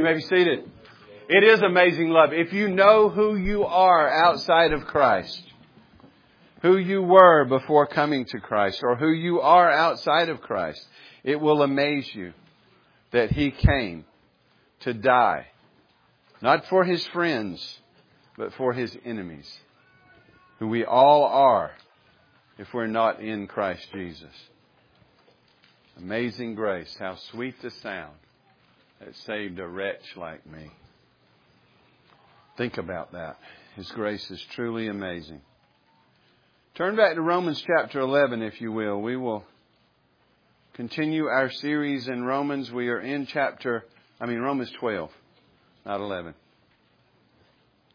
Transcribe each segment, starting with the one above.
You may be seated. It is amazing love. If you know who you are outside of Christ, who you were before coming to Christ, or who you are outside of Christ, it will amaze you that He came to die, not for His friends, but for His enemies, who we all are if we're not in Christ Jesus. Amazing grace, how sweet the sound that saved a wretch like me. Think about that. His grace is truly amazing. Turn back to Romans chapter 11, if you will. We will continue our series in Romans. We are in chapter, I mean, Romans 12, not 11.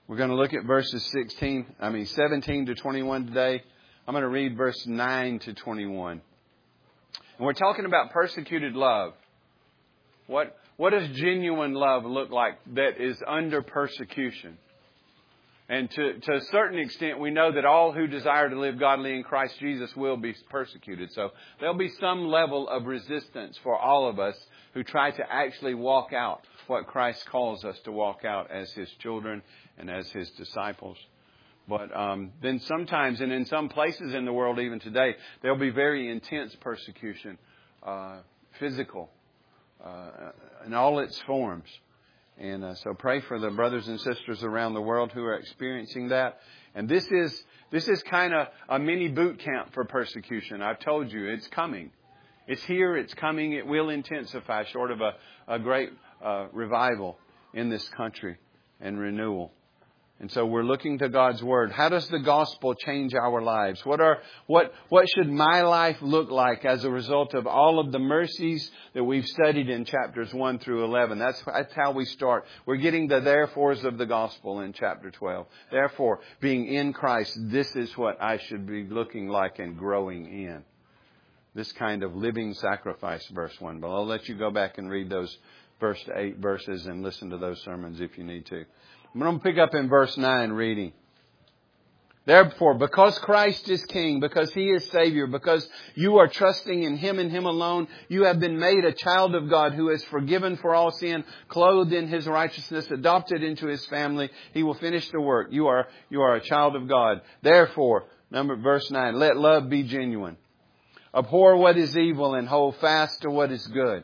We're going to look at verses 16, I mean, 17 to 21 today. I'm going to read verse 9 to 21. And we're talking about persecuted love. What, what does genuine love look like that is under persecution? And to, to a certain extent, we know that all who desire to live godly in Christ Jesus will be persecuted. So there'll be some level of resistance for all of us who try to actually walk out what Christ calls us to walk out as His children and as His disciples. But um, then sometimes, and in some places in the world even today, there'll be very intense persecution, uh, physical, uh, in all its forms. And uh, so pray for the brothers and sisters around the world who are experiencing that. And this is this is kind of a mini boot camp for persecution. I've told you it's coming. It's here. It's coming. It will intensify, short of a, a great uh, revival in this country and renewal. And so we're looking to God's Word. How does the gospel change our lives? What are, what, what should my life look like as a result of all of the mercies that we've studied in chapters 1 through 11? That's, that's how we start. We're getting the therefores of the gospel in chapter 12. Therefore, being in Christ, this is what I should be looking like and growing in. This kind of living sacrifice, verse 1. But I'll let you go back and read those first eight verses and listen to those sermons if you need to. I'm going to pick up in verse 9 reading. Therefore, because Christ is King, because He is Savior, because you are trusting in Him and Him alone, you have been made a child of God who is forgiven for all sin, clothed in His righteousness, adopted into His family. He will finish the work. You are, you are a child of God. Therefore, number, verse 9, let love be genuine. Abhor what is evil and hold fast to what is good.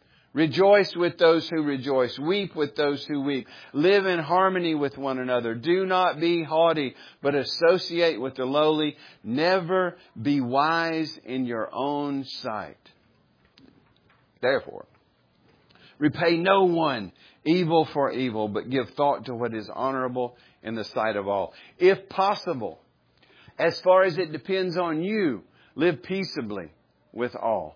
Rejoice with those who rejoice. Weep with those who weep. Live in harmony with one another. Do not be haughty, but associate with the lowly. Never be wise in your own sight. Therefore, repay no one evil for evil, but give thought to what is honorable in the sight of all. If possible, as far as it depends on you, live peaceably with all.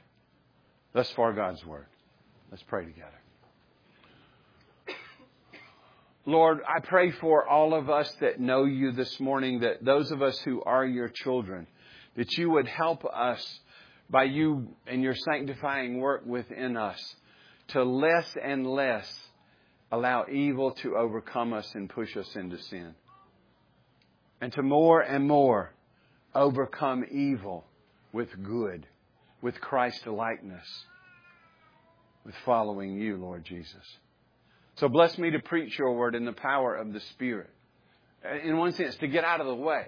Thus far, God's Word. Let's pray together. Lord, I pray for all of us that know you this morning, that those of us who are your children, that you would help us by you and your sanctifying work within us to less and less allow evil to overcome us and push us into sin. And to more and more overcome evil with good with Christ likeness, with following you, Lord Jesus. So bless me to preach your word in the power of the Spirit. In one sense, to get out of the way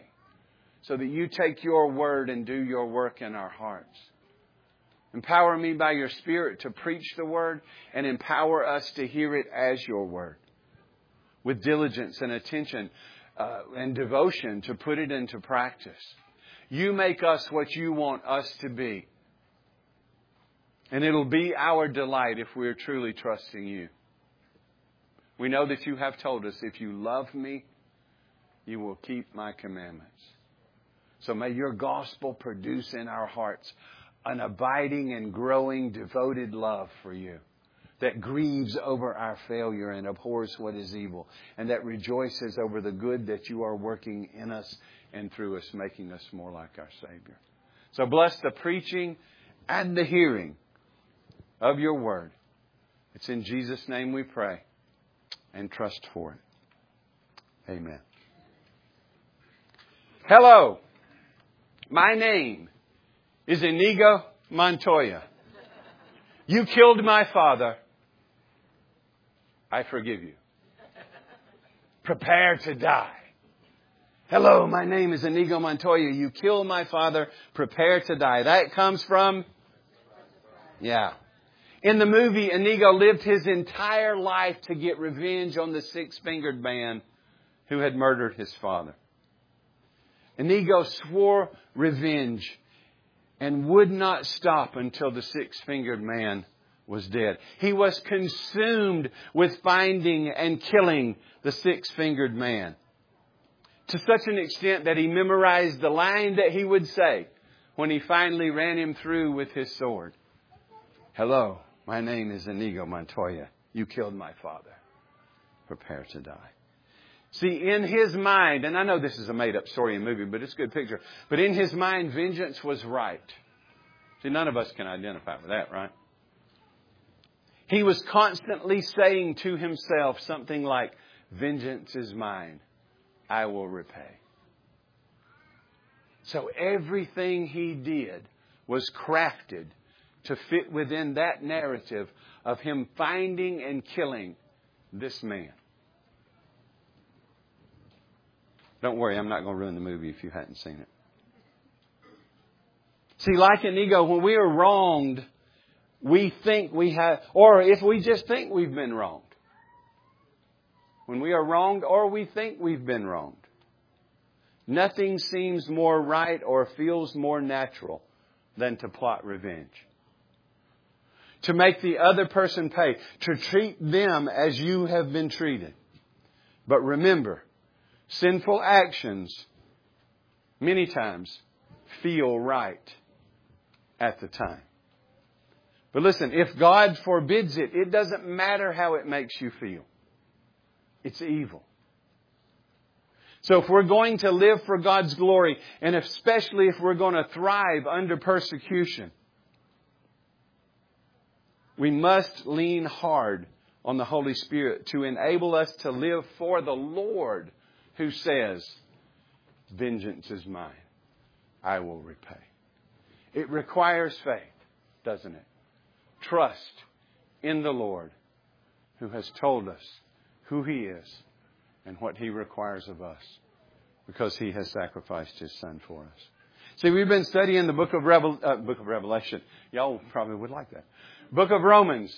so that you take your word and do your work in our hearts. Empower me by your Spirit to preach the word and empower us to hear it as your word with diligence and attention uh, and devotion to put it into practice. You make us what you want us to be. And it'll be our delight if we're truly trusting you. We know that you have told us, if you love me, you will keep my commandments. So may your gospel produce in our hearts an abiding and growing devoted love for you that grieves over our failure and abhors what is evil and that rejoices over the good that you are working in us and through us, making us more like our Savior. So bless the preaching and the hearing of your word. It's in Jesus' name we pray and trust for it. Amen. Hello. My name is Inigo Montoya. You killed my father. I forgive you. Prepare to die. Hello, my name is Inigo Montoya. You killed my father. Prepare to die. That comes from, yeah. In the movie, Inigo lived his entire life to get revenge on the six fingered man who had murdered his father. Inigo swore revenge and would not stop until the six fingered man was dead. He was consumed with finding and killing the six fingered man to such an extent that he memorized the line that he would say when he finally ran him through with his sword. Hello, my name is Inigo Montoya. You killed my father. Prepare to die. See, in his mind, and I know this is a made up story and movie, but it's a good picture. But in his mind, vengeance was right. See, none of us can identify with that, right? He was constantly saying to himself something like, Vengeance is mine. I will repay. So everything he did was crafted to fit within that narrative of him finding and killing this man. Don't worry, I'm not going to ruin the movie if you hadn't seen it. See, like an Inigo, when we are wronged, we think we have, or if we just think we've been wronged. When we are wronged or we think we've been wronged. Nothing seems more right or feels more natural than to plot revenge. To make the other person pay. To treat them as you have been treated. But remember, Sinful actions, many times, feel right at the time. But listen, if God forbids it, it doesn't matter how it makes you feel. It's evil. So if we're going to live for God's glory, and especially if we're going to thrive under persecution, we must lean hard on the Holy Spirit to enable us to live for the Lord who says, Vengeance is mine. I will repay. It requires faith, doesn't it? Trust in the Lord who has told us who He is and what He requires of us because He has sacrificed His Son for us. See, we've been studying the book of, Revel- uh, book of Revelation. Y'all probably would like that. Book of Romans.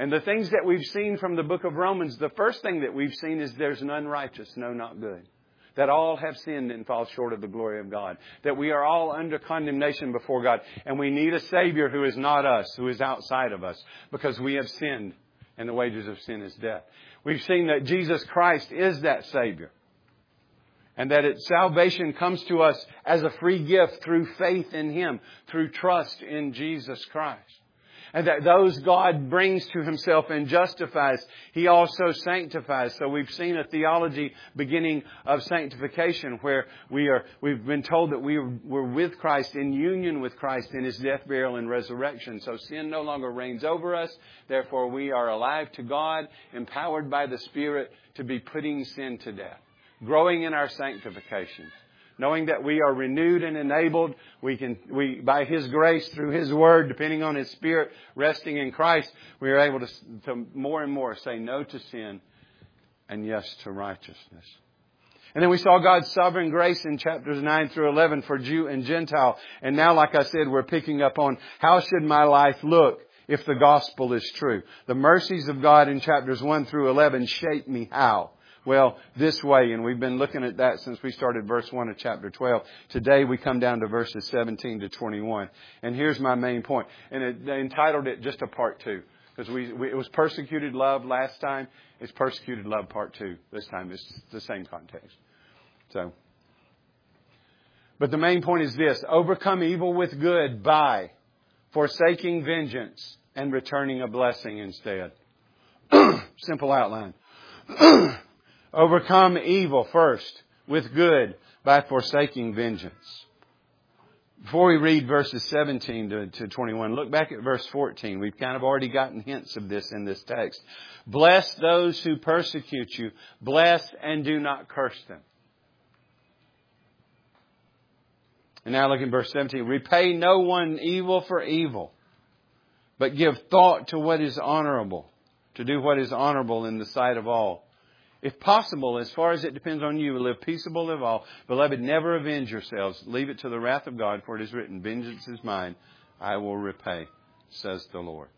And the things that we've seen from the book of Romans, the first thing that we've seen is there's none righteous, no, not good. That all have sinned and fall short of the glory of God. That we are all under condemnation before God. And we need a Savior who is not us, who is outside of us, because we have sinned and the wages of sin is death. We've seen that Jesus Christ is that Savior. And that it, salvation comes to us as a free gift through faith in Him, through trust in Jesus Christ and that those God brings to himself and justifies, he also sanctifies. So we've seen a theology beginning of sanctification where we are, we've been told that we were with Christ in union with Christ in his death, burial, and resurrection. So sin no longer reigns over us. Therefore we are alive to God, empowered by the Spirit to be putting sin to death, growing in our sanctification knowing that we are renewed and enabled. We can, we, by His grace, through His Word, depending on His Spirit, resting in Christ, we are able to, to more and more say no to sin and yes to righteousness. And then we saw God's sovereign grace in chapters 9 through 11 for Jew and Gentile. And now, like I said, we're picking up on how should my life look if the gospel is true. The mercies of God in chapters 1 through 11 shape me how? Well, this way, and we've been looking at that since we started verse 1 of chapter 12. Today we come down to verses 17 to 21. And here's my main point. And it, they entitled it just a part two. Because we, we, it was persecuted love last time. It's persecuted love part two this time. It's the same context. So. But the main point is this. Overcome evil with good by forsaking vengeance and returning a blessing instead. Simple outline. Overcome evil first with good by forsaking vengeance. Before we read verses 17 to, to 21, look back at verse 14. We've kind of already gotten hints of this in this text. Bless those who persecute you. Bless and do not curse them. And now look in verse 17. Repay no one evil for evil, but give thought to what is honorable, to do what is honorable in the sight of all. If possible, as far as it depends on you, live peaceable, live all. Beloved, never avenge yourselves. Leave it to the wrath of God, for it is written, Vengeance is mine, I will repay, says the Lord.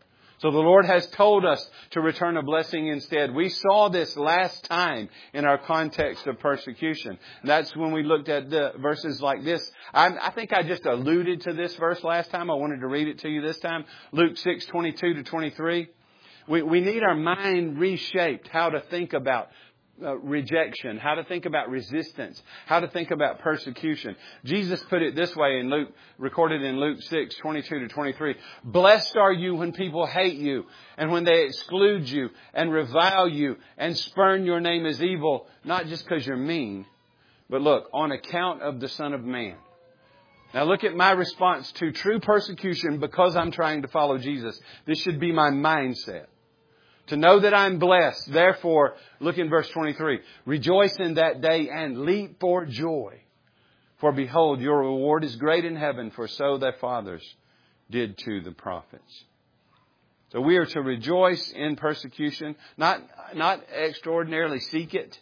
So the Lord has told us to return a blessing instead. We saw this last time in our context of persecution. That's when we looked at the verses like this. I, I think I just alluded to this verse last time. I wanted to read it to you this time. Luke 6, 22 to 23. We, we need our mind reshaped how to think about uh, rejection, how to think about resistance, how to think about persecution. Jesus put it this way in Luke, recorded in Luke 6, 22 to 23. Blessed are you when people hate you and when they exclude you and revile you and spurn your name as evil, not just because you're mean, but look, on account of the Son of Man. Now look at my response to true persecution because I'm trying to follow Jesus. This should be my mindset. To know that I'm blessed. Therefore, look in verse 23. Rejoice in that day and leap for joy. For behold, your reward is great in heaven, for so their fathers did to the prophets. So we are to rejoice in persecution, not, not extraordinarily seek it,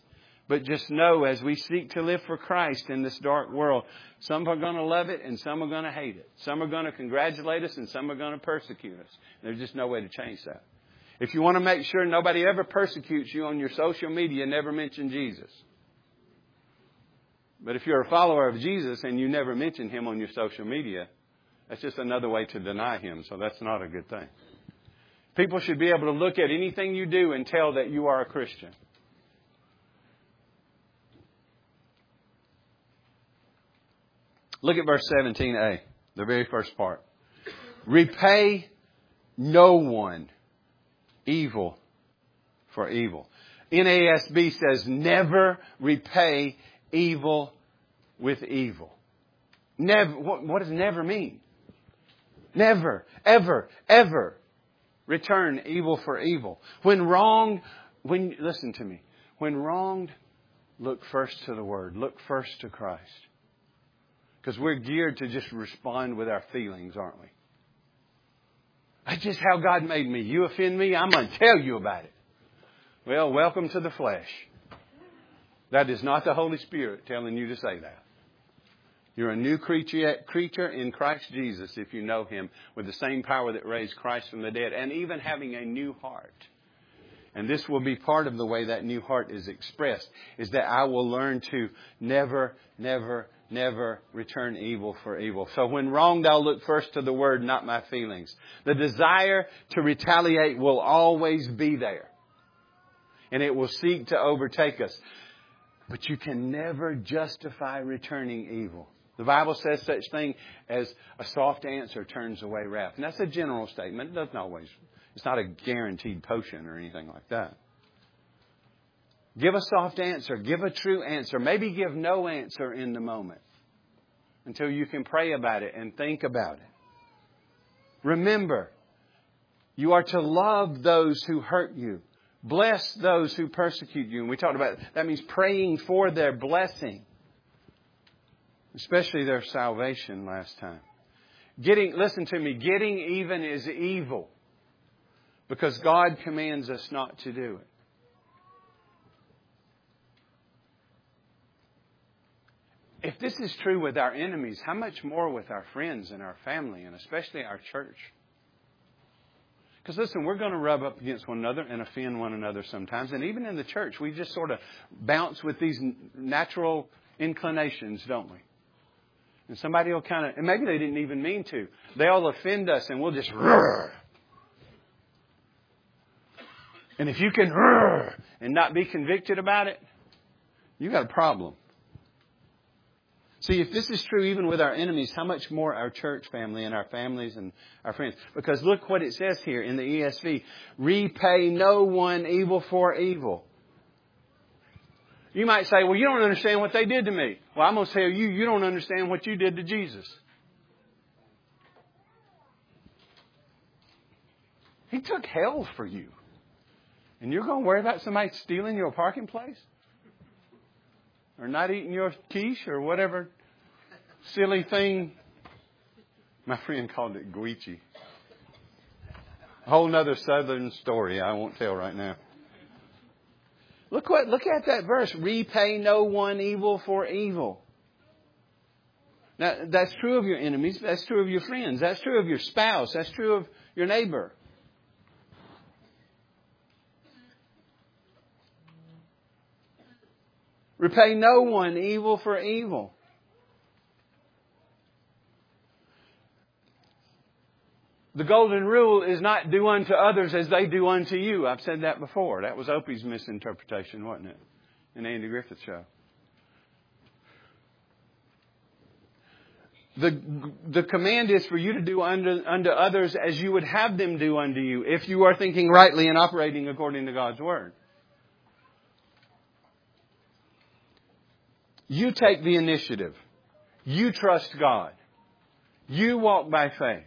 but just know as we seek to live for Christ in this dark world, some are going to love it and some are going to hate it. Some are going to congratulate us and some are going to persecute us. There's just no way to change that. If you want to make sure nobody ever persecutes you on your social media, never mention Jesus. But if you're a follower of Jesus and you never mention him on your social media, that's just another way to deny him, so that's not a good thing. People should be able to look at anything you do and tell that you are a Christian. Look at verse 17a, the very first part. Repay no one evil for evil. NASB says, never repay evil with evil. Never, what, what does never mean? Never, ever, ever return evil for evil. When wronged, when, listen to me, when wronged, look first to the Word. Look first to Christ. Because we're geared to just respond with our feelings, aren't we? That's just how God made me. You offend me, I'm going to tell you about it. Well, welcome to the flesh. That is not the Holy Spirit telling you to say that. You're a new creature, in Christ Jesus if you know Him with the same power that raised Christ from the dead and even having a new heart. And this will be part of the way that new heart is expressed, is that I will learn to never, never, never return evil for evil. So when wronged, I'll look first to the word, not my feelings. The desire to retaliate will always be there. And it will seek to overtake us. But you can never justify returning evil. The Bible says such thing as a soft answer turns away wrath. And that's a general statement. It doesn't always, it's not a guaranteed potion or anything like that. Give a soft answer. Give a true answer. Maybe give no answer in the moment until you can pray about it and think about it. Remember, you are to love those who hurt you. Bless those who persecute you. And we talked about that means praying for their blessing, especially their salvation last time. Getting, listen to me, getting even is evil because God commands us not to do it. If this is true with our enemies, how much more with our friends and our family and especially our church? Because listen, we're going to rub up against one another and offend one another sometimes. And even in the church, we just sort of bounce with these natural inclinations, don't we? And somebody will kind of, and maybe they didn't even mean to. They'll offend us and we'll just roar. And if you can roar and not be convicted about it, you got a problem. See, if this is true even with our enemies, how much more our church family and our families and our friends? Because look what it says here in the ESV. Repay no one evil for evil. You might say, well, you don't understand what they did to me. Well, I'm going to tell you, you don't understand what you did to Jesus. He took hell for you. And you're going to worry about somebody stealing your parking place? Or not eating your quiche or whatever silly thing. My friend called it guichi. A whole nother southern story I won't tell right now. Look what look at that verse. Repay no one evil for evil. Now that's true of your enemies, that's true of your friends, that's true of your spouse, that's true of your neighbor. Repay no one evil for evil. The golden rule is not do unto others as they do unto you. I've said that before. That was Opie's misinterpretation, wasn't it? In Andy Griffith's show. The, the command is for you to do unto, unto others as you would have them do unto you if you are thinking rightly and operating according to God's Word. You take the initiative. You trust God. You walk by faith.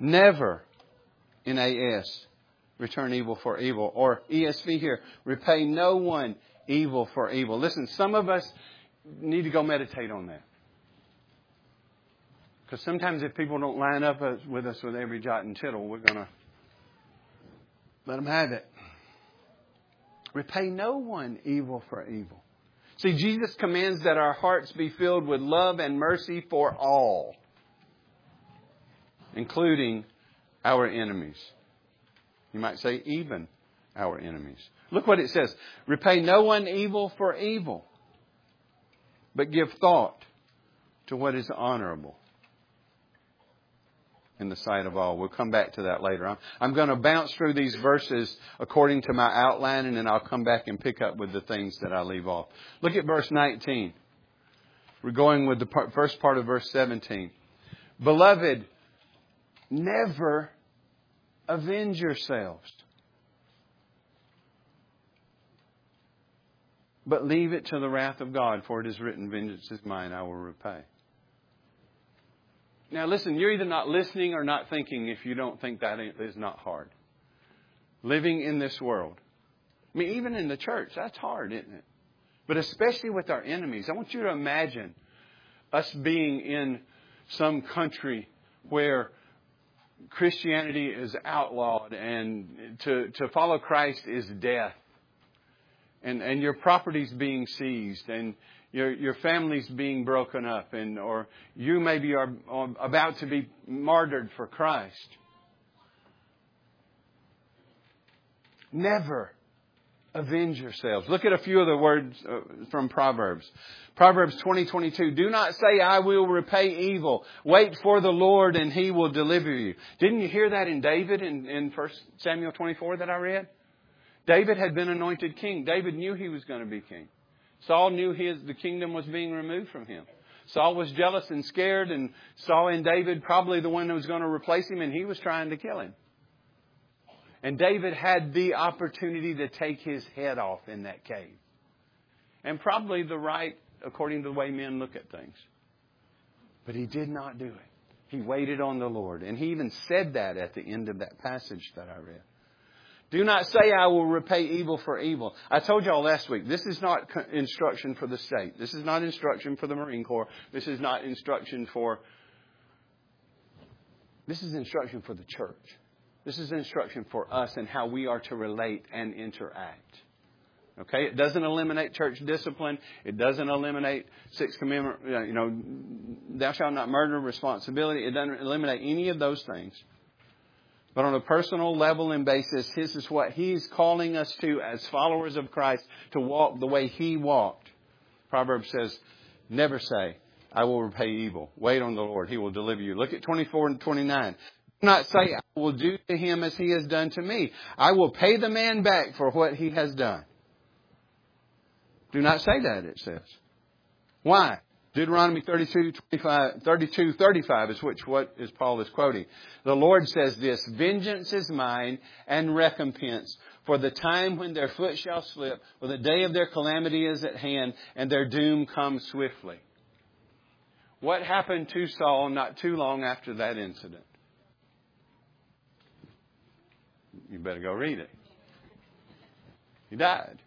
Never NAS return evil for evil. Or ESV here, repay no one evil for evil. Listen, some of us need to go meditate on that. Because sometimes if people don't line up with us with every jot and tittle, we're going to let them have it. Repay no one evil for evil. See, Jesus commands that our hearts be filled with love and mercy for all, including our enemies. You might say, even our enemies. Look what it says Repay no one evil for evil, but give thought to what is honorable in the sight of all. We'll come back to that later. I'm, I'm going to bounce through these verses according to my outline, and then I'll come back and pick up with the things that I leave off. Look at verse 19. We're going with the part, first part of verse 17. Beloved, never avenge yourselves. But leave it to the wrath of God, for it is written, Vengeance is mine, I will repay. Now, listen, you're either not listening or not thinking if you don't think that is not hard. Living in this world. I mean, even in the church, that's hard, isn't it? But especially with our enemies. I want you to imagine us being in some country where Christianity is outlawed and to, to follow Christ is death. And, and your property's being seized and your, your family's being broken up, and, or you maybe are about to be martyred for Christ. Never avenge yourselves. Look at a few of the words uh, from Proverbs. Proverbs 20:22. Do not say I will repay evil. Wait for the Lord and he will deliver you. Didn't you hear that in David in, in 1 Samuel 24 that I read? David had been anointed king. David knew he was going to be king. Saul knew his, the kingdom was being removed from him. Saul was jealous and scared and saw in David probably the one that was going to replace him and he was trying to kill him. And David had the opportunity to take his head off in that cave. And probably the right according to the way men look at things. But he did not do it. He waited on the Lord. And he even said that at the end of that passage that I read. Do not say, I will repay evil for evil. I told y'all last week, this is not instruction for the state. This is not instruction for the Marine Corps. This is not instruction for, this is instruction for the church. This is instruction for us and how we are to relate and interact. Okay, it doesn't eliminate church discipline. It doesn't eliminate six commandment, you know, thou shalt not murder responsibility. It doesn't eliminate any of those things. But on a personal level and basis, this is what He's calling us to as followers of Christ to walk the way He walked. Proverbs says, never say, I will repay evil. Wait on the Lord. He will deliver you. Look at 24 and 29. Do not say, I will do to him as he has done to me. I will pay the man back for what he has done. Do not say that, it says. Why? Deuteronomy 32, 25, 32, 35 is which what is Paul is quoting. The Lord says this, vengeance is mine and recompense for the time when their foot shall slip, or the day of their calamity is at hand, and their doom comes swiftly. What happened to Saul not too long after that incident? You better go read it. He died.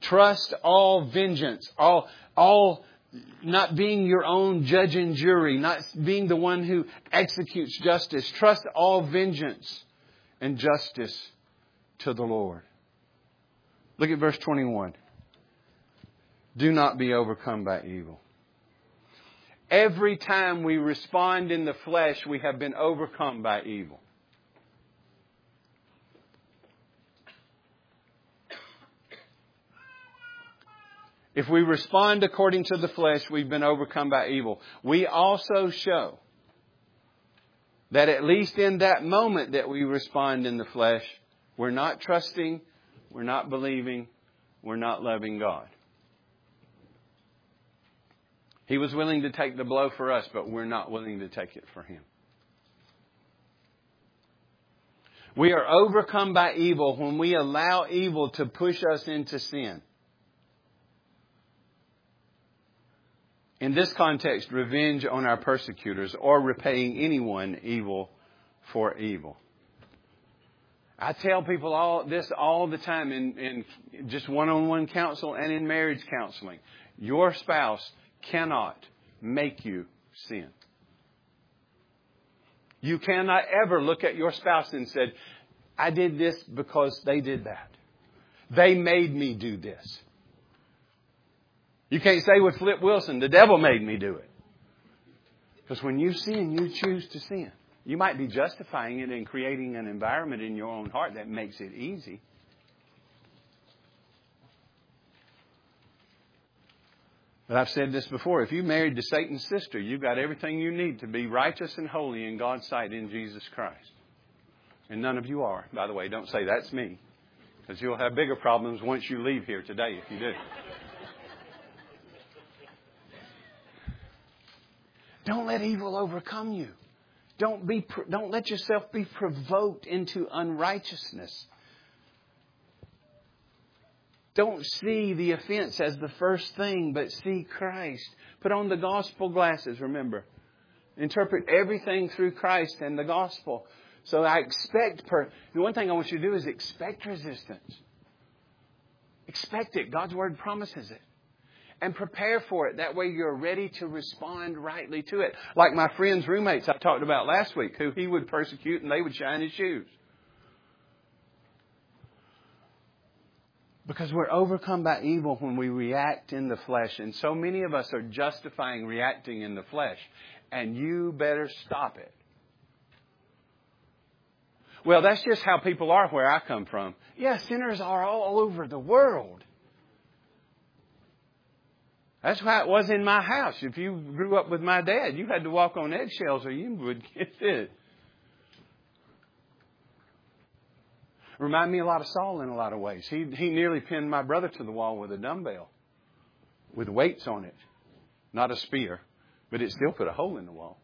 Trust all vengeance, all, all not being your own judge and jury, not being the one who executes justice. Trust all vengeance and justice to the Lord. Look at verse 21. Do not be overcome by evil. Every time we respond in the flesh, we have been overcome by evil. If we respond according to the flesh, we've been overcome by evil. We also show that at least in that moment that we respond in the flesh, we're not trusting, we're not believing, we're not loving God. He was willing to take the blow for us, but we're not willing to take it for Him. We are overcome by evil when we allow evil to push us into sin. In this context, revenge on our persecutors or repaying anyone evil for evil. I tell people all this all the time in, in just one-on-one counsel and in marriage counseling. Your spouse cannot make you sin. You cannot ever look at your spouse and say, I did this because they did that. They made me do this. You can't say with Flip Wilson, the devil made me do it. Because when you sin, you choose to sin. You might be justifying it and creating an environment in your own heart that makes it easy. But I've said this before. If you married to Satan's sister, you've got everything you need to be righteous and holy in God's sight in Jesus Christ. And none of you are, by the way. Don't say that's me. Because you'll have bigger problems once you leave here today if you do. Don't let evil overcome you. Don't, be, don't let yourself be provoked into unrighteousness. Don't see the offense as the first thing, but see Christ. Put on the gospel glasses, remember. Interpret everything through Christ and the gospel. So I expect, per- the one thing I want you to do is expect resistance. Expect it. God's word promises it and prepare for it. That way you're ready to respond rightly to it. Like my friend's roommates I talked about last week, who he would persecute and they would shine his shoes. Because we're overcome by evil when we react in the flesh. And so many of us are justifying reacting in the flesh. And you better stop it. Well, that's just how people are where I come from. Yeah, sinners are all over the world. That's how it was in my house. If you grew up with my dad, you had to walk on eggshells or you would get it. Remind me a lot of Saul in a lot of ways. He, he nearly pinned my brother to the wall with a dumbbell with weights on it. Not a spear, but it still put a hole in the wall.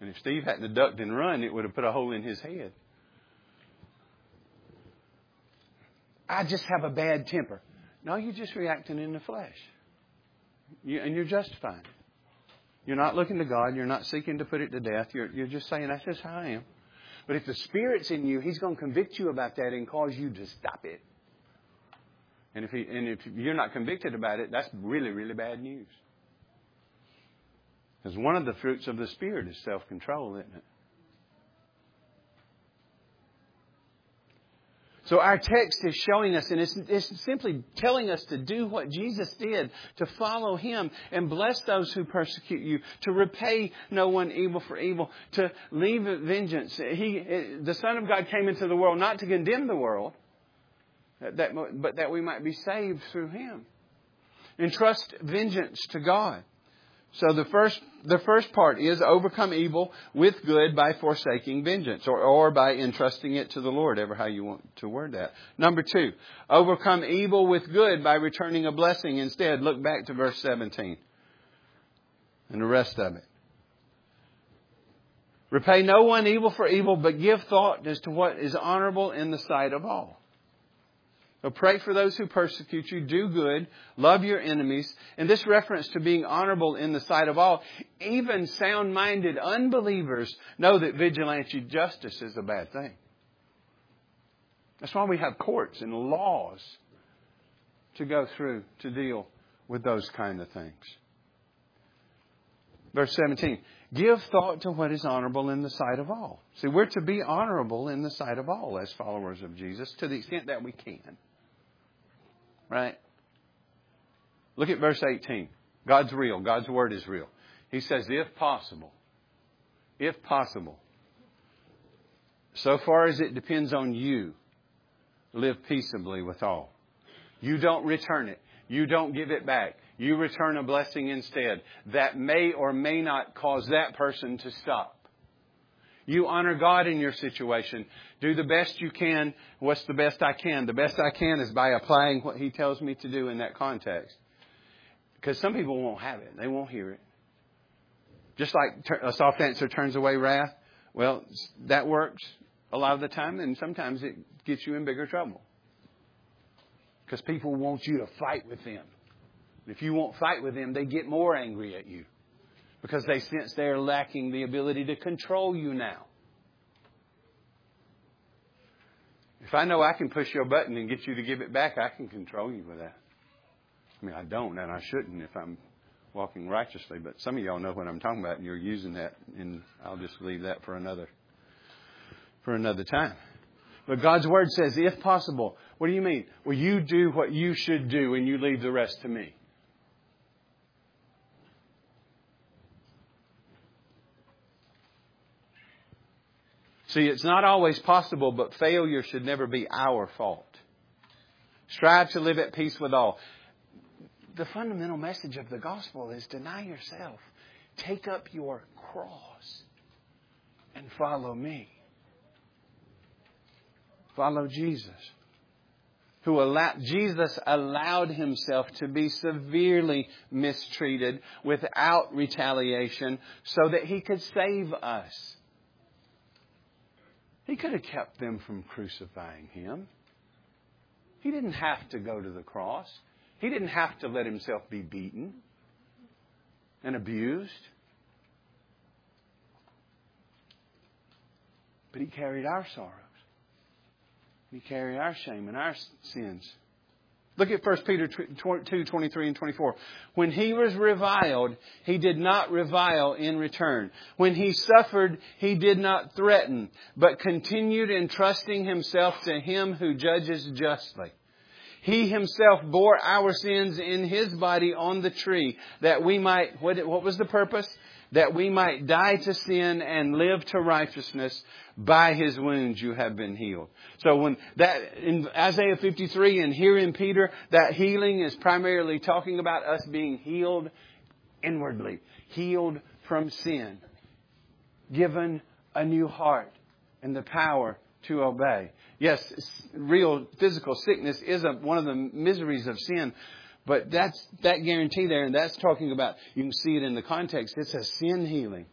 And if Steve hadn't ducked and run, it would have put a hole in his head. I just have a bad temper. No, you're just reacting in the flesh. You, and you're justifying it. You're not looking to God. You're not seeking to put it to death. You're, you're just saying, that's just how I am. But if the Spirit's in you, He's going to convict you about that and cause you to stop it. And if, he, and if you're not convicted about it, that's really, really bad news. Because one of the fruits of the Spirit is self control, isn't it? So our text is showing us, and it's, it's, simply telling us to do what Jesus did, to follow Him and bless those who persecute you, to repay no one evil for evil, to leave vengeance. He, the Son of God came into the world not to condemn the world, that, but that we might be saved through Him. Entrust vengeance to God. So the first, the first part is overcome evil with good by forsaking vengeance or, or by entrusting it to the Lord, ever how you want to word that. Number two, overcome evil with good by returning a blessing instead. Look back to verse 17 and the rest of it. Repay no one evil for evil, but give thought as to what is honorable in the sight of all. So pray for those who persecute you, do good, love your enemies. And this reference to being honorable in the sight of all, even sound minded unbelievers know that vigilante justice is a bad thing. That's why we have courts and laws to go through to deal with those kind of things. Verse 17 Give thought to what is honorable in the sight of all. See, we're to be honorable in the sight of all as followers of Jesus to the extent that we can. Right? Look at verse 18. God's real. God's word is real. He says, if possible, if possible, so far as it depends on you, live peaceably with all. You don't return it. You don't give it back. You return a blessing instead that may or may not cause that person to stop. You honor God in your situation. Do the best you can. What's the best I can? The best I can is by applying what He tells me to do in that context. Because some people won't have it. They won't hear it. Just like a soft answer turns away wrath. Well, that works a lot of the time, and sometimes it gets you in bigger trouble. Because people want you to fight with them. If you won't fight with them, they get more angry at you because they sense they're lacking the ability to control you now. If I know I can push your button and get you to give it back, I can control you with that. I mean, I don't, and I shouldn't if I'm walking righteously. But some of y'all know what I'm talking about, and you're using that, and I'll just leave that for another for another time. But God's word says, if possible. What do you mean? Well, you do what you should do, and you leave the rest to me. See, it's not always possible, but failure should never be our fault. Strive to live at peace with all. The fundamental message of the gospel is deny yourself, take up your cross, and follow me. Follow Jesus. Who allowed, Jesus allowed himself to be severely mistreated without retaliation so that he could save us. He could have kept them from crucifying him. He didn't have to go to the cross. He didn't have to let himself be beaten and abused. But he carried our sorrows. He carried our shame and our sins. Look at 1 Peter 2, 23 and 24. When he was reviled, he did not revile in return. When he suffered, he did not threaten, but continued entrusting himself to him who judges justly. He himself bore our sins in his body on the tree that we might, what, what was the purpose? That we might die to sin and live to righteousness. By his wounds you have been healed. So when that, in Isaiah 53 and here in Peter, that healing is primarily talking about us being healed inwardly, healed from sin, given a new heart and the power to obey. Yes, real physical sickness is a, one of the miseries of sin, but that's that guarantee there, and that's talking about. You can see it in the context. It's a sin healing.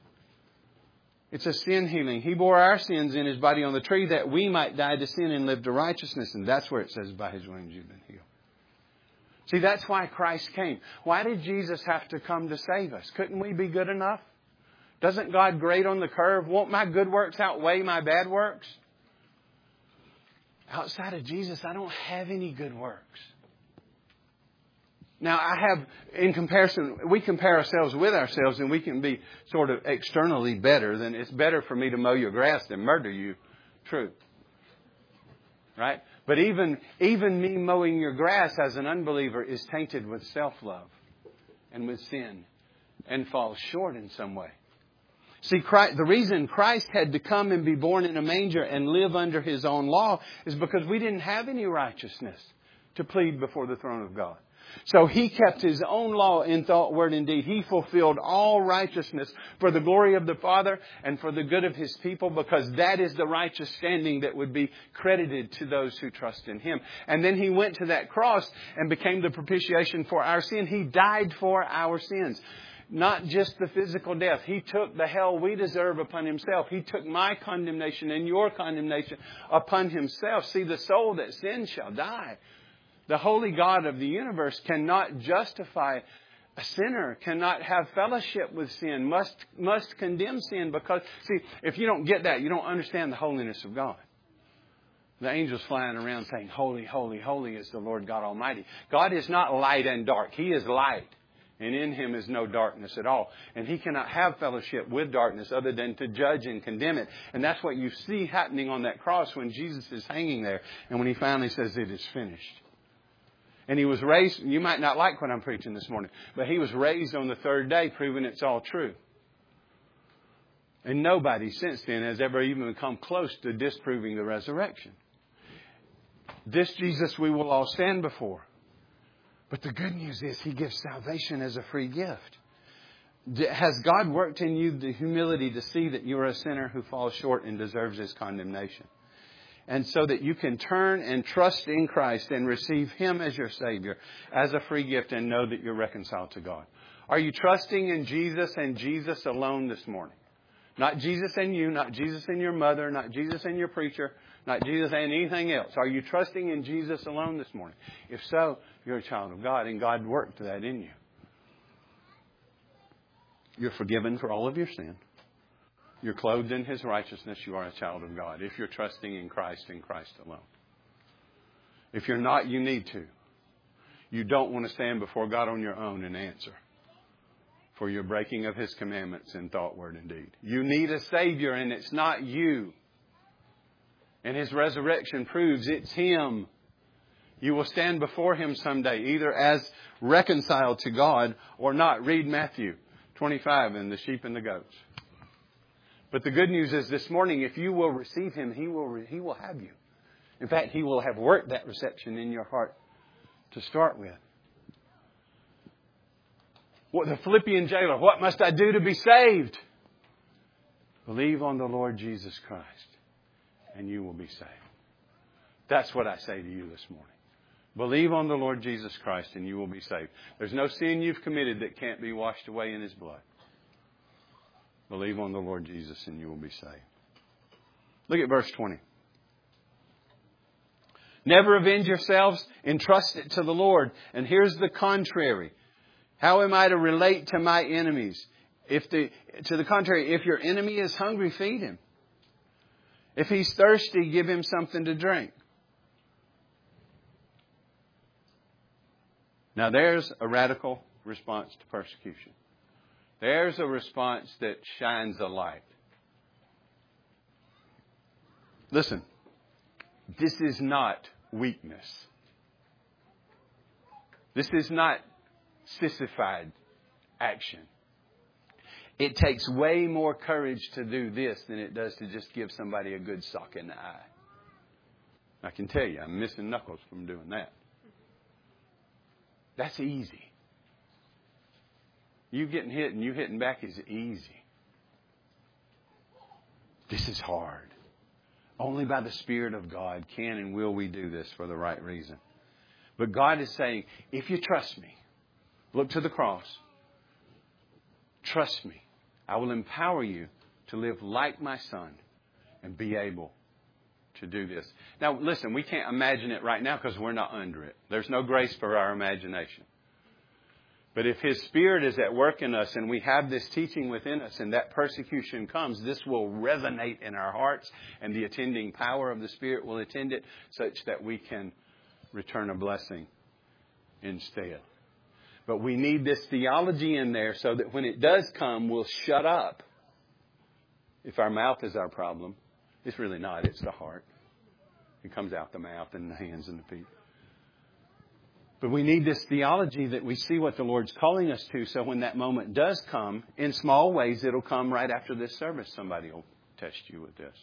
It's a sin healing. He bore our sins in his body on the tree that we might die to sin and live to righteousness. And that's where it says, by his wounds you've been healed. See, that's why Christ came. Why did Jesus have to come to save us? Couldn't we be good enough? Doesn't God grade on the curve? Won't my good works outweigh my bad works? Outside of Jesus, I don't have any good works. Now, I have, in comparison, we compare ourselves with ourselves and we can be sort of externally better than it's better for me to mow your grass than murder you. True. Right? But even, even me mowing your grass as an unbeliever is tainted with self-love and with sin and falls short in some way. See, Christ, the reason Christ had to come and be born in a manger and live under His own law is because we didn't have any righteousness to plead before the throne of God. So he kept his own law in thought, word, and deed. He fulfilled all righteousness for the glory of the Father and for the good of his people because that is the righteous standing that would be credited to those who trust in him. And then he went to that cross and became the propitiation for our sin. He died for our sins. Not just the physical death. He took the hell we deserve upon himself. He took my condemnation and your condemnation upon himself. See, the soul that sins shall die. The holy God of the universe cannot justify a sinner, cannot have fellowship with sin, must, must condemn sin because, see, if you don't get that, you don't understand the holiness of God. The angels flying around saying, Holy, holy, holy is the Lord God Almighty. God is not light and dark. He is light. And in him is no darkness at all. And he cannot have fellowship with darkness other than to judge and condemn it. And that's what you see happening on that cross when Jesus is hanging there and when he finally says, It is finished. And he was raised, and you might not like what I'm preaching this morning, but he was raised on the third day, proving it's all true. And nobody since then has ever even come close to disproving the resurrection. This Jesus we will all stand before. But the good news is he gives salvation as a free gift. Has God worked in you the humility to see that you are a sinner who falls short and deserves his condemnation? And so that you can turn and trust in Christ and receive Him as your Savior as a free gift and know that you're reconciled to God. Are you trusting in Jesus and Jesus alone this morning? Not Jesus and you, not Jesus and your mother, not Jesus and your preacher, not Jesus and anything else. Are you trusting in Jesus alone this morning? If so, you're a child of God and God worked that in you. You're forgiven for all of your sin. You're clothed in His righteousness. You are a child of God if you're trusting in Christ and Christ alone. If you're not, you need to. You don't want to stand before God on your own and answer for your breaking of His commandments in thought, word, and deed. You need a Savior, and it's not you. And His resurrection proves it's Him. You will stand before Him someday, either as reconciled to God or not. Read Matthew 25 and the sheep and the goats. But the good news is this morning, if you will receive Him, He will, he will have you. In fact, He will have worked that reception in your heart to start with. What the Philippian jailer, what must I do to be saved? Believe on the Lord Jesus Christ, and you will be saved. That's what I say to you this morning. Believe on the Lord Jesus Christ, and you will be saved. There's no sin you've committed that can't be washed away in His blood. Believe on the Lord Jesus and you will be saved. Look at verse 20. Never avenge yourselves, entrust it to the Lord. And here's the contrary. How am I to relate to my enemies? If the, to the contrary, if your enemy is hungry, feed him. If he's thirsty, give him something to drink. Now there's a radical response to persecution. There's a response that shines a light. Listen, this is not weakness. This is not sissified action. It takes way more courage to do this than it does to just give somebody a good sock in the eye. I can tell you, I'm missing knuckles from doing that. That's easy. You getting hit and you hitting back is easy. This is hard. Only by the Spirit of God can and will we do this for the right reason. But God is saying, if you trust me, look to the cross, trust me, I will empower you to live like my Son and be able to do this. Now, listen, we can't imagine it right now because we're not under it. There's no grace for our imagination. But if His Spirit is at work in us and we have this teaching within us and that persecution comes, this will resonate in our hearts and the attending power of the Spirit will attend it such that we can return a blessing instead. But we need this theology in there so that when it does come, we'll shut up. If our mouth is our problem, it's really not, it's the heart. It comes out the mouth and the hands and the feet. But we need this theology that we see what the Lord's calling us to, so when that moment does come, in small ways, it'll come right after this service. Somebody will test you with this.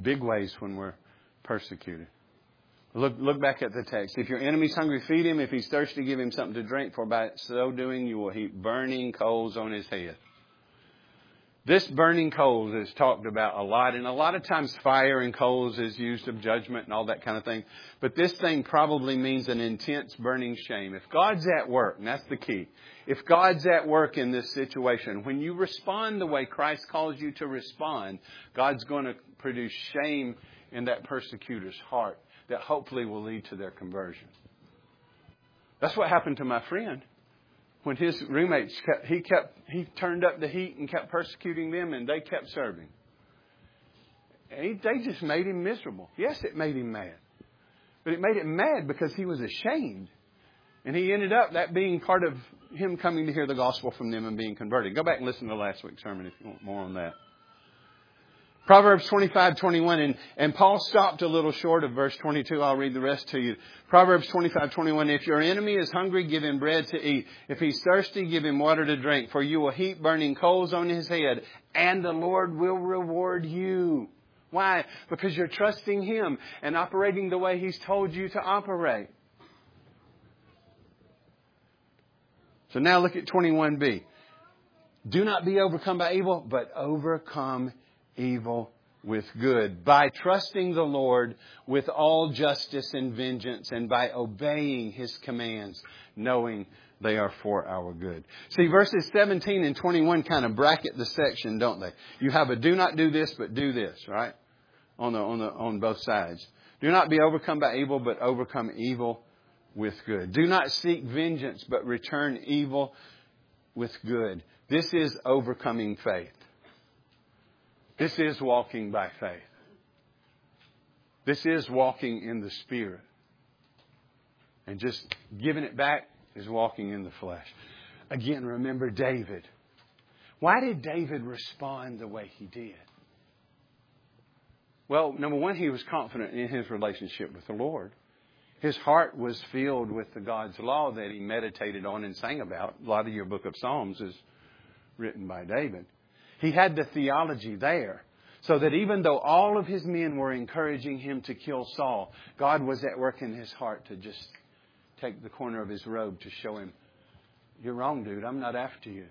Big ways when we're persecuted. Look, look back at the text. If your enemy's hungry, feed him. If he's thirsty, give him something to drink, for by so doing you will heap burning coals on his head. This burning coals is talked about a lot, and a lot of times fire and coals is used of judgment and all that kind of thing. But this thing probably means an intense burning shame. If God's at work, and that's the key, if God's at work in this situation, when you respond the way Christ calls you to respond, God's going to produce shame in that persecutor's heart that hopefully will lead to their conversion. That's what happened to my friend when his roommates kept, he kept, he turned up the heat and kept persecuting them and they kept serving. And he, they just made him miserable. Yes, it made him mad. But it made him mad because he was ashamed. And he ended up that being part of him coming to hear the gospel from them and being converted. Go back and listen to last week's sermon if you want more on that. Proverbs 25, 21, and, and Paul stopped a little short of verse 22. I'll read the rest to you. Proverbs 25, 21, if your enemy is hungry, give him bread to eat. If he's thirsty, give him water to drink, for you will heap burning coals on his head, and the Lord will reward you. Why? Because you're trusting him and operating the way he's told you to operate. So now look at 21b. Do not be overcome by evil, but overcome evil with good, by trusting the Lord with all justice and vengeance, and by obeying His commands, knowing they are for our good. See, verses 17 and 21 kind of bracket the section, don't they? You have a do not do this, but do this, right? On the, on the, on both sides. Do not be overcome by evil, but overcome evil with good. Do not seek vengeance, but return evil with good. This is overcoming faith. This is walking by faith. This is walking in the Spirit. And just giving it back is walking in the flesh. Again, remember David. Why did David respond the way he did? Well, number one, he was confident in his relationship with the Lord. His heart was filled with the God's law that he meditated on and sang about. A lot of your book of Psalms is written by David. He had the theology there. So that even though all of his men were encouraging him to kill Saul, God was at work in his heart to just take the corner of his robe to show him, You're wrong, dude. I'm not after you.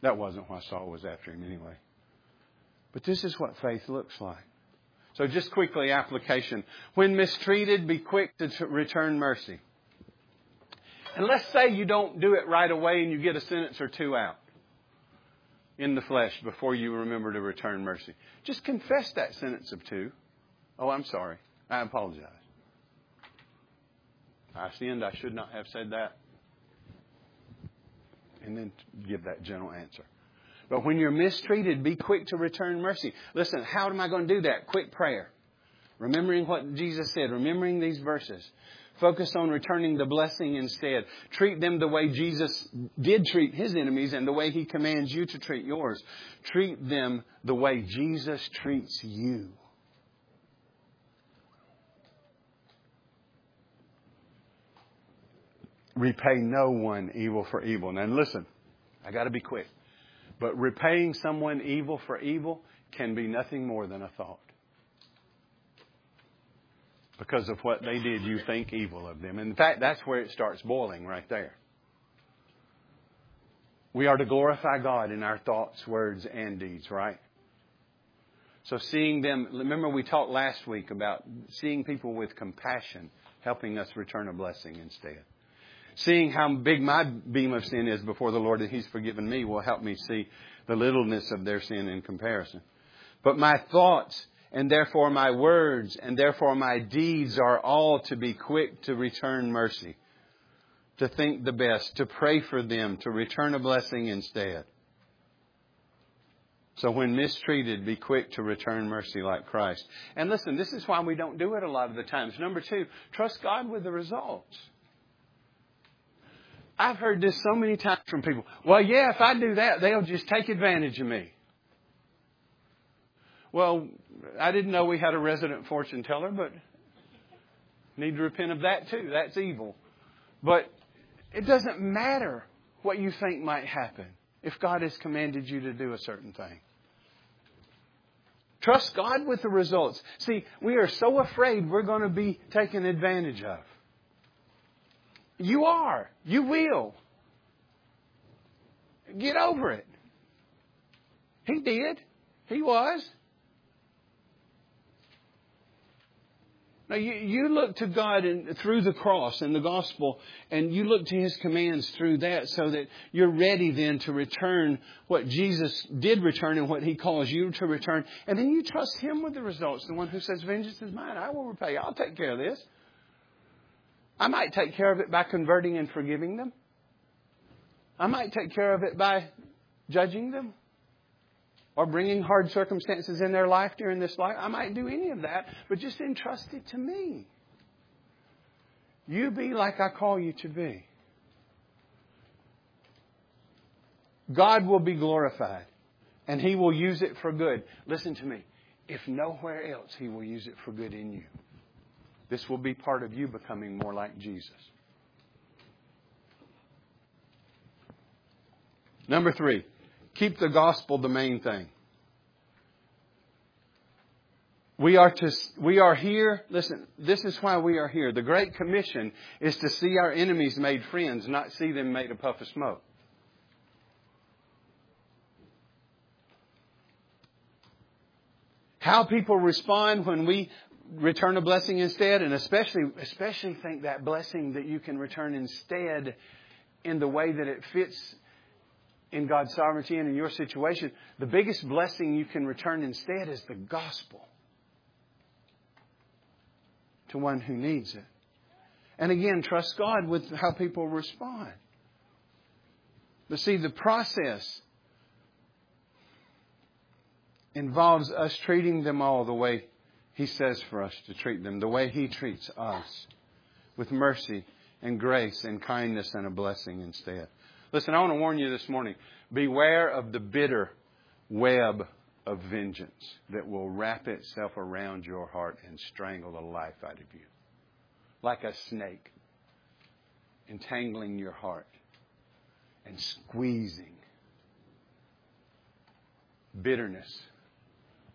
That wasn't why Saul was after him anyway. But this is what faith looks like. So just quickly, application. When mistreated, be quick to return mercy. And let's say you don't do it right away and you get a sentence or two out in the flesh before you remember to return mercy. Just confess that sentence of two. Oh, I'm sorry. I apologize. I sinned. I should not have said that. And then give that gentle answer. But when you're mistreated, be quick to return mercy. Listen, how am I going to do that? Quick prayer. Remembering what Jesus said, remembering these verses. Focus on returning the blessing instead. Treat them the way Jesus did treat his enemies and the way he commands you to treat yours. Treat them the way Jesus treats you. Repay no one evil for evil. Now listen, I got to be quick. But repaying someone evil for evil can be nothing more than a thought because of what they did, you think evil of them. In fact, that's where it starts boiling right there. We are to glorify God in our thoughts, words, and deeds, right? So seeing them, remember we talked last week about seeing people with compassion helping us return a blessing instead. Seeing how big my beam of sin is before the Lord that He's forgiven me will help me see the littleness of their sin in comparison. But my thoughts and therefore my words and therefore my deeds are all to be quick to return mercy, to think the best, to pray for them, to return a blessing instead. So when mistreated, be quick to return mercy like Christ. And listen, this is why we don't do it a lot of the times. Number two, trust God with the results. I've heard this so many times from people. Well, yeah, if I do that, they'll just take advantage of me. Well, I didn't know we had a resident fortune teller, but need to repent of that too. That's evil. But it doesn't matter what you think might happen if God has commanded you to do a certain thing. Trust God with the results. See, we are so afraid we're going to be taken advantage of. You are. You will. Get over it. He did. He was. Now you, you look to God and through the cross and the gospel, and you look to His commands through that, so that you're ready then to return what Jesus did return and what He calls you to return, and then you trust Him with the results. The one who says, "Vengeance is mine; I will repay. I'll take care of this." I might take care of it by converting and forgiving them. I might take care of it by judging them or bringing hard circumstances in their life during this life. I might do any of that, but just entrust it to me. You be like I call you to be. God will be glorified, and He will use it for good. Listen to me. If nowhere else, He will use it for good in you. This will be part of you becoming more like Jesus. Number three, Keep the gospel the main thing. We are to, we are here, listen, this is why we are here. The Great Commission is to see our enemies made friends, not see them made a puff of smoke. How people respond when we return a blessing instead, and especially, especially think that blessing that you can return instead in the way that it fits in God's sovereignty and in your situation, the biggest blessing you can return instead is the gospel to one who needs it. And again, trust God with how people respond. But see, the process involves us treating them all the way He says for us to treat them, the way He treats us, with mercy and grace and kindness and a blessing instead. Listen, I want to warn you this morning beware of the bitter web of vengeance that will wrap itself around your heart and strangle the life out of you. Like a snake, entangling your heart and squeezing. Bitterness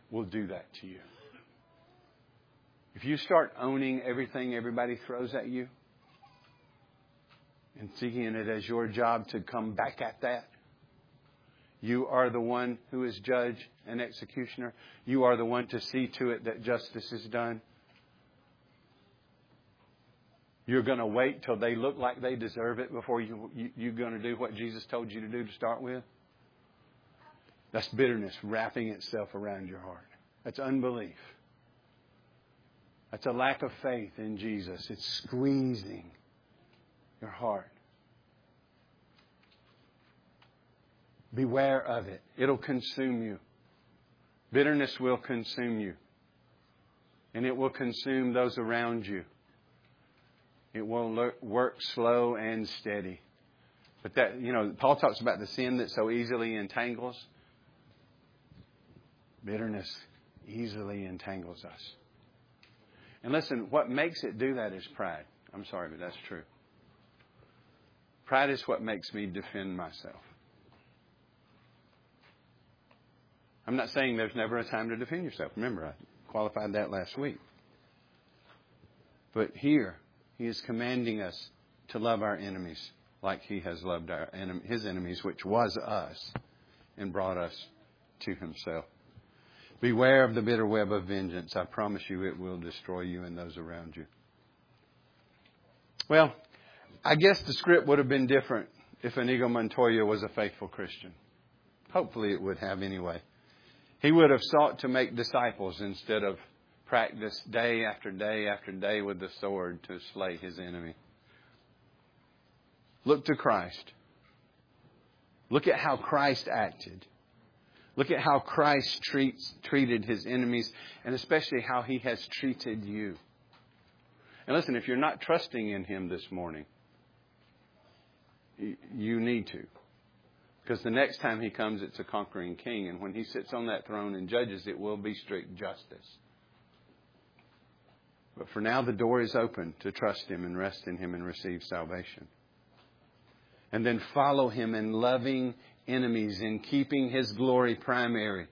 will do that to you. If you start owning everything everybody throws at you, and seeking it as your job to come back at that. You are the one who is judge and executioner. You are the one to see to it that justice is done. You're going to wait till they look like they deserve it before you, you, you're going to do what Jesus told you to do to start with. That's bitterness wrapping itself around your heart. That's unbelief. That's a lack of faith in Jesus. It's squeezing your heart. Beware of it. It'll consume you. Bitterness will consume you. And it will consume those around you. It will work slow and steady. But that, you know, Paul talks about the sin that so easily entangles. Bitterness easily entangles us. And listen, what makes it do that is pride. I'm sorry, but that's true. Pride is what makes me defend myself. I'm not saying there's never a time to defend yourself. Remember, I qualified that last week. But here, he is commanding us to love our enemies like he has loved our, his enemies, which was us, and brought us to himself. Beware of the bitter web of vengeance. I promise you it will destroy you and those around you. Well, I guess the script would have been different if Inigo Montoya was a faithful Christian. Hopefully it would have anyway. He would have sought to make disciples instead of practice day after day after day with the sword to slay his enemy. Look to Christ. Look at how Christ acted. Look at how Christ treats, treated his enemies, and especially how he has treated you. And listen, if you're not trusting in him this morning, you need to. Because the next time he comes, it's a conquering king. And when he sits on that throne and judges, it will be strict justice. But for now, the door is open to trust him and rest in him and receive salvation. And then follow him in loving enemies, in keeping his glory primary.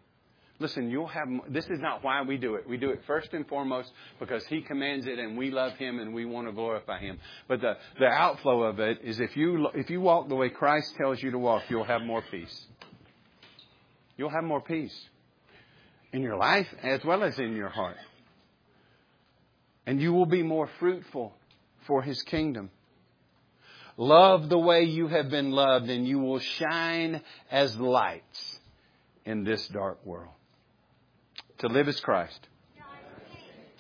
Listen, you'll have, this is not why we do it. We do it first and foremost because He commands it and we love Him and we want to glorify Him. But the, the outflow of it is if you, if you walk the way Christ tells you to walk, you'll have more peace. You'll have more peace in your life as well as in your heart. And you will be more fruitful for His kingdom. Love the way you have been loved and you will shine as lights in this dark world. To live as Christ.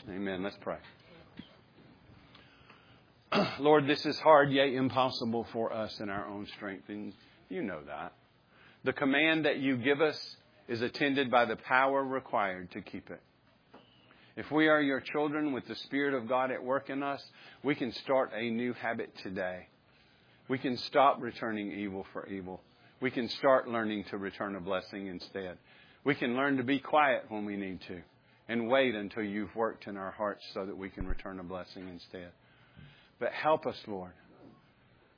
Amen. Let's pray. Lord, this is hard, yea, impossible for us in our own strength, and you know that. The command that you give us is attended by the power required to keep it. If we are your children with the Spirit of God at work in us, we can start a new habit today. We can stop returning evil for evil. We can start learning to return a blessing instead. We can learn to be quiet when we need to and wait until you've worked in our hearts so that we can return a blessing instead. But help us, Lord,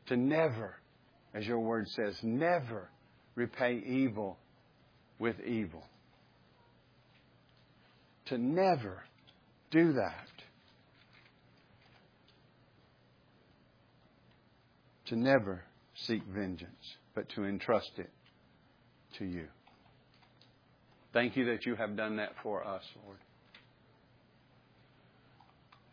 to never, as your word says, never repay evil with evil. To never do that. To never seek vengeance, but to entrust it to you. Thank you that you have done that for us, Lord.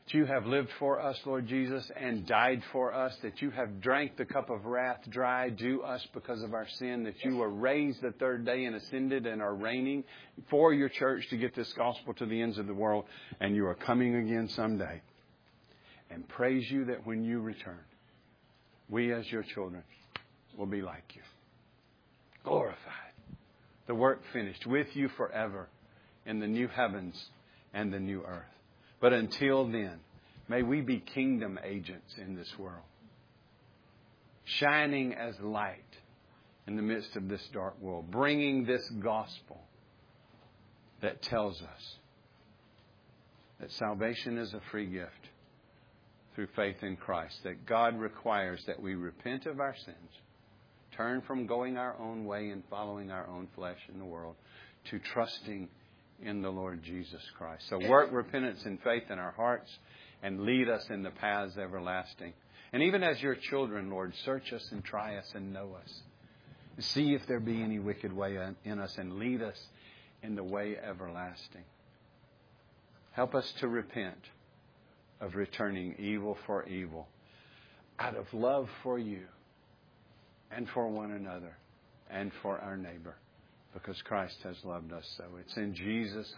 That you have lived for us, Lord Jesus, and died for us, that you have drank the cup of wrath dry due us because of our sin, that you were raised the third day and ascended and are reigning for your church to get this gospel to the ends of the world, and you are coming again someday. And praise you that when you return, we as your children will be like you. Glorified the work finished with you forever in the new heavens and the new earth. But until then, may we be kingdom agents in this world, shining as light in the midst of this dark world, bringing this gospel that tells us that salvation is a free gift through faith in Christ, that God requires that we repent of our sins turn from going our own way and following our own flesh in the world to trusting in the Lord Jesus Christ. So work repentance and faith in our hearts and lead us in the paths everlasting. And even as your children, Lord, search us and try us and know us. See if there be any wicked way in us and lead us in the way everlasting. Help us to repent of returning evil for evil out of love for you and for one another and for our neighbor because Christ has loved us so. It's in Jesus'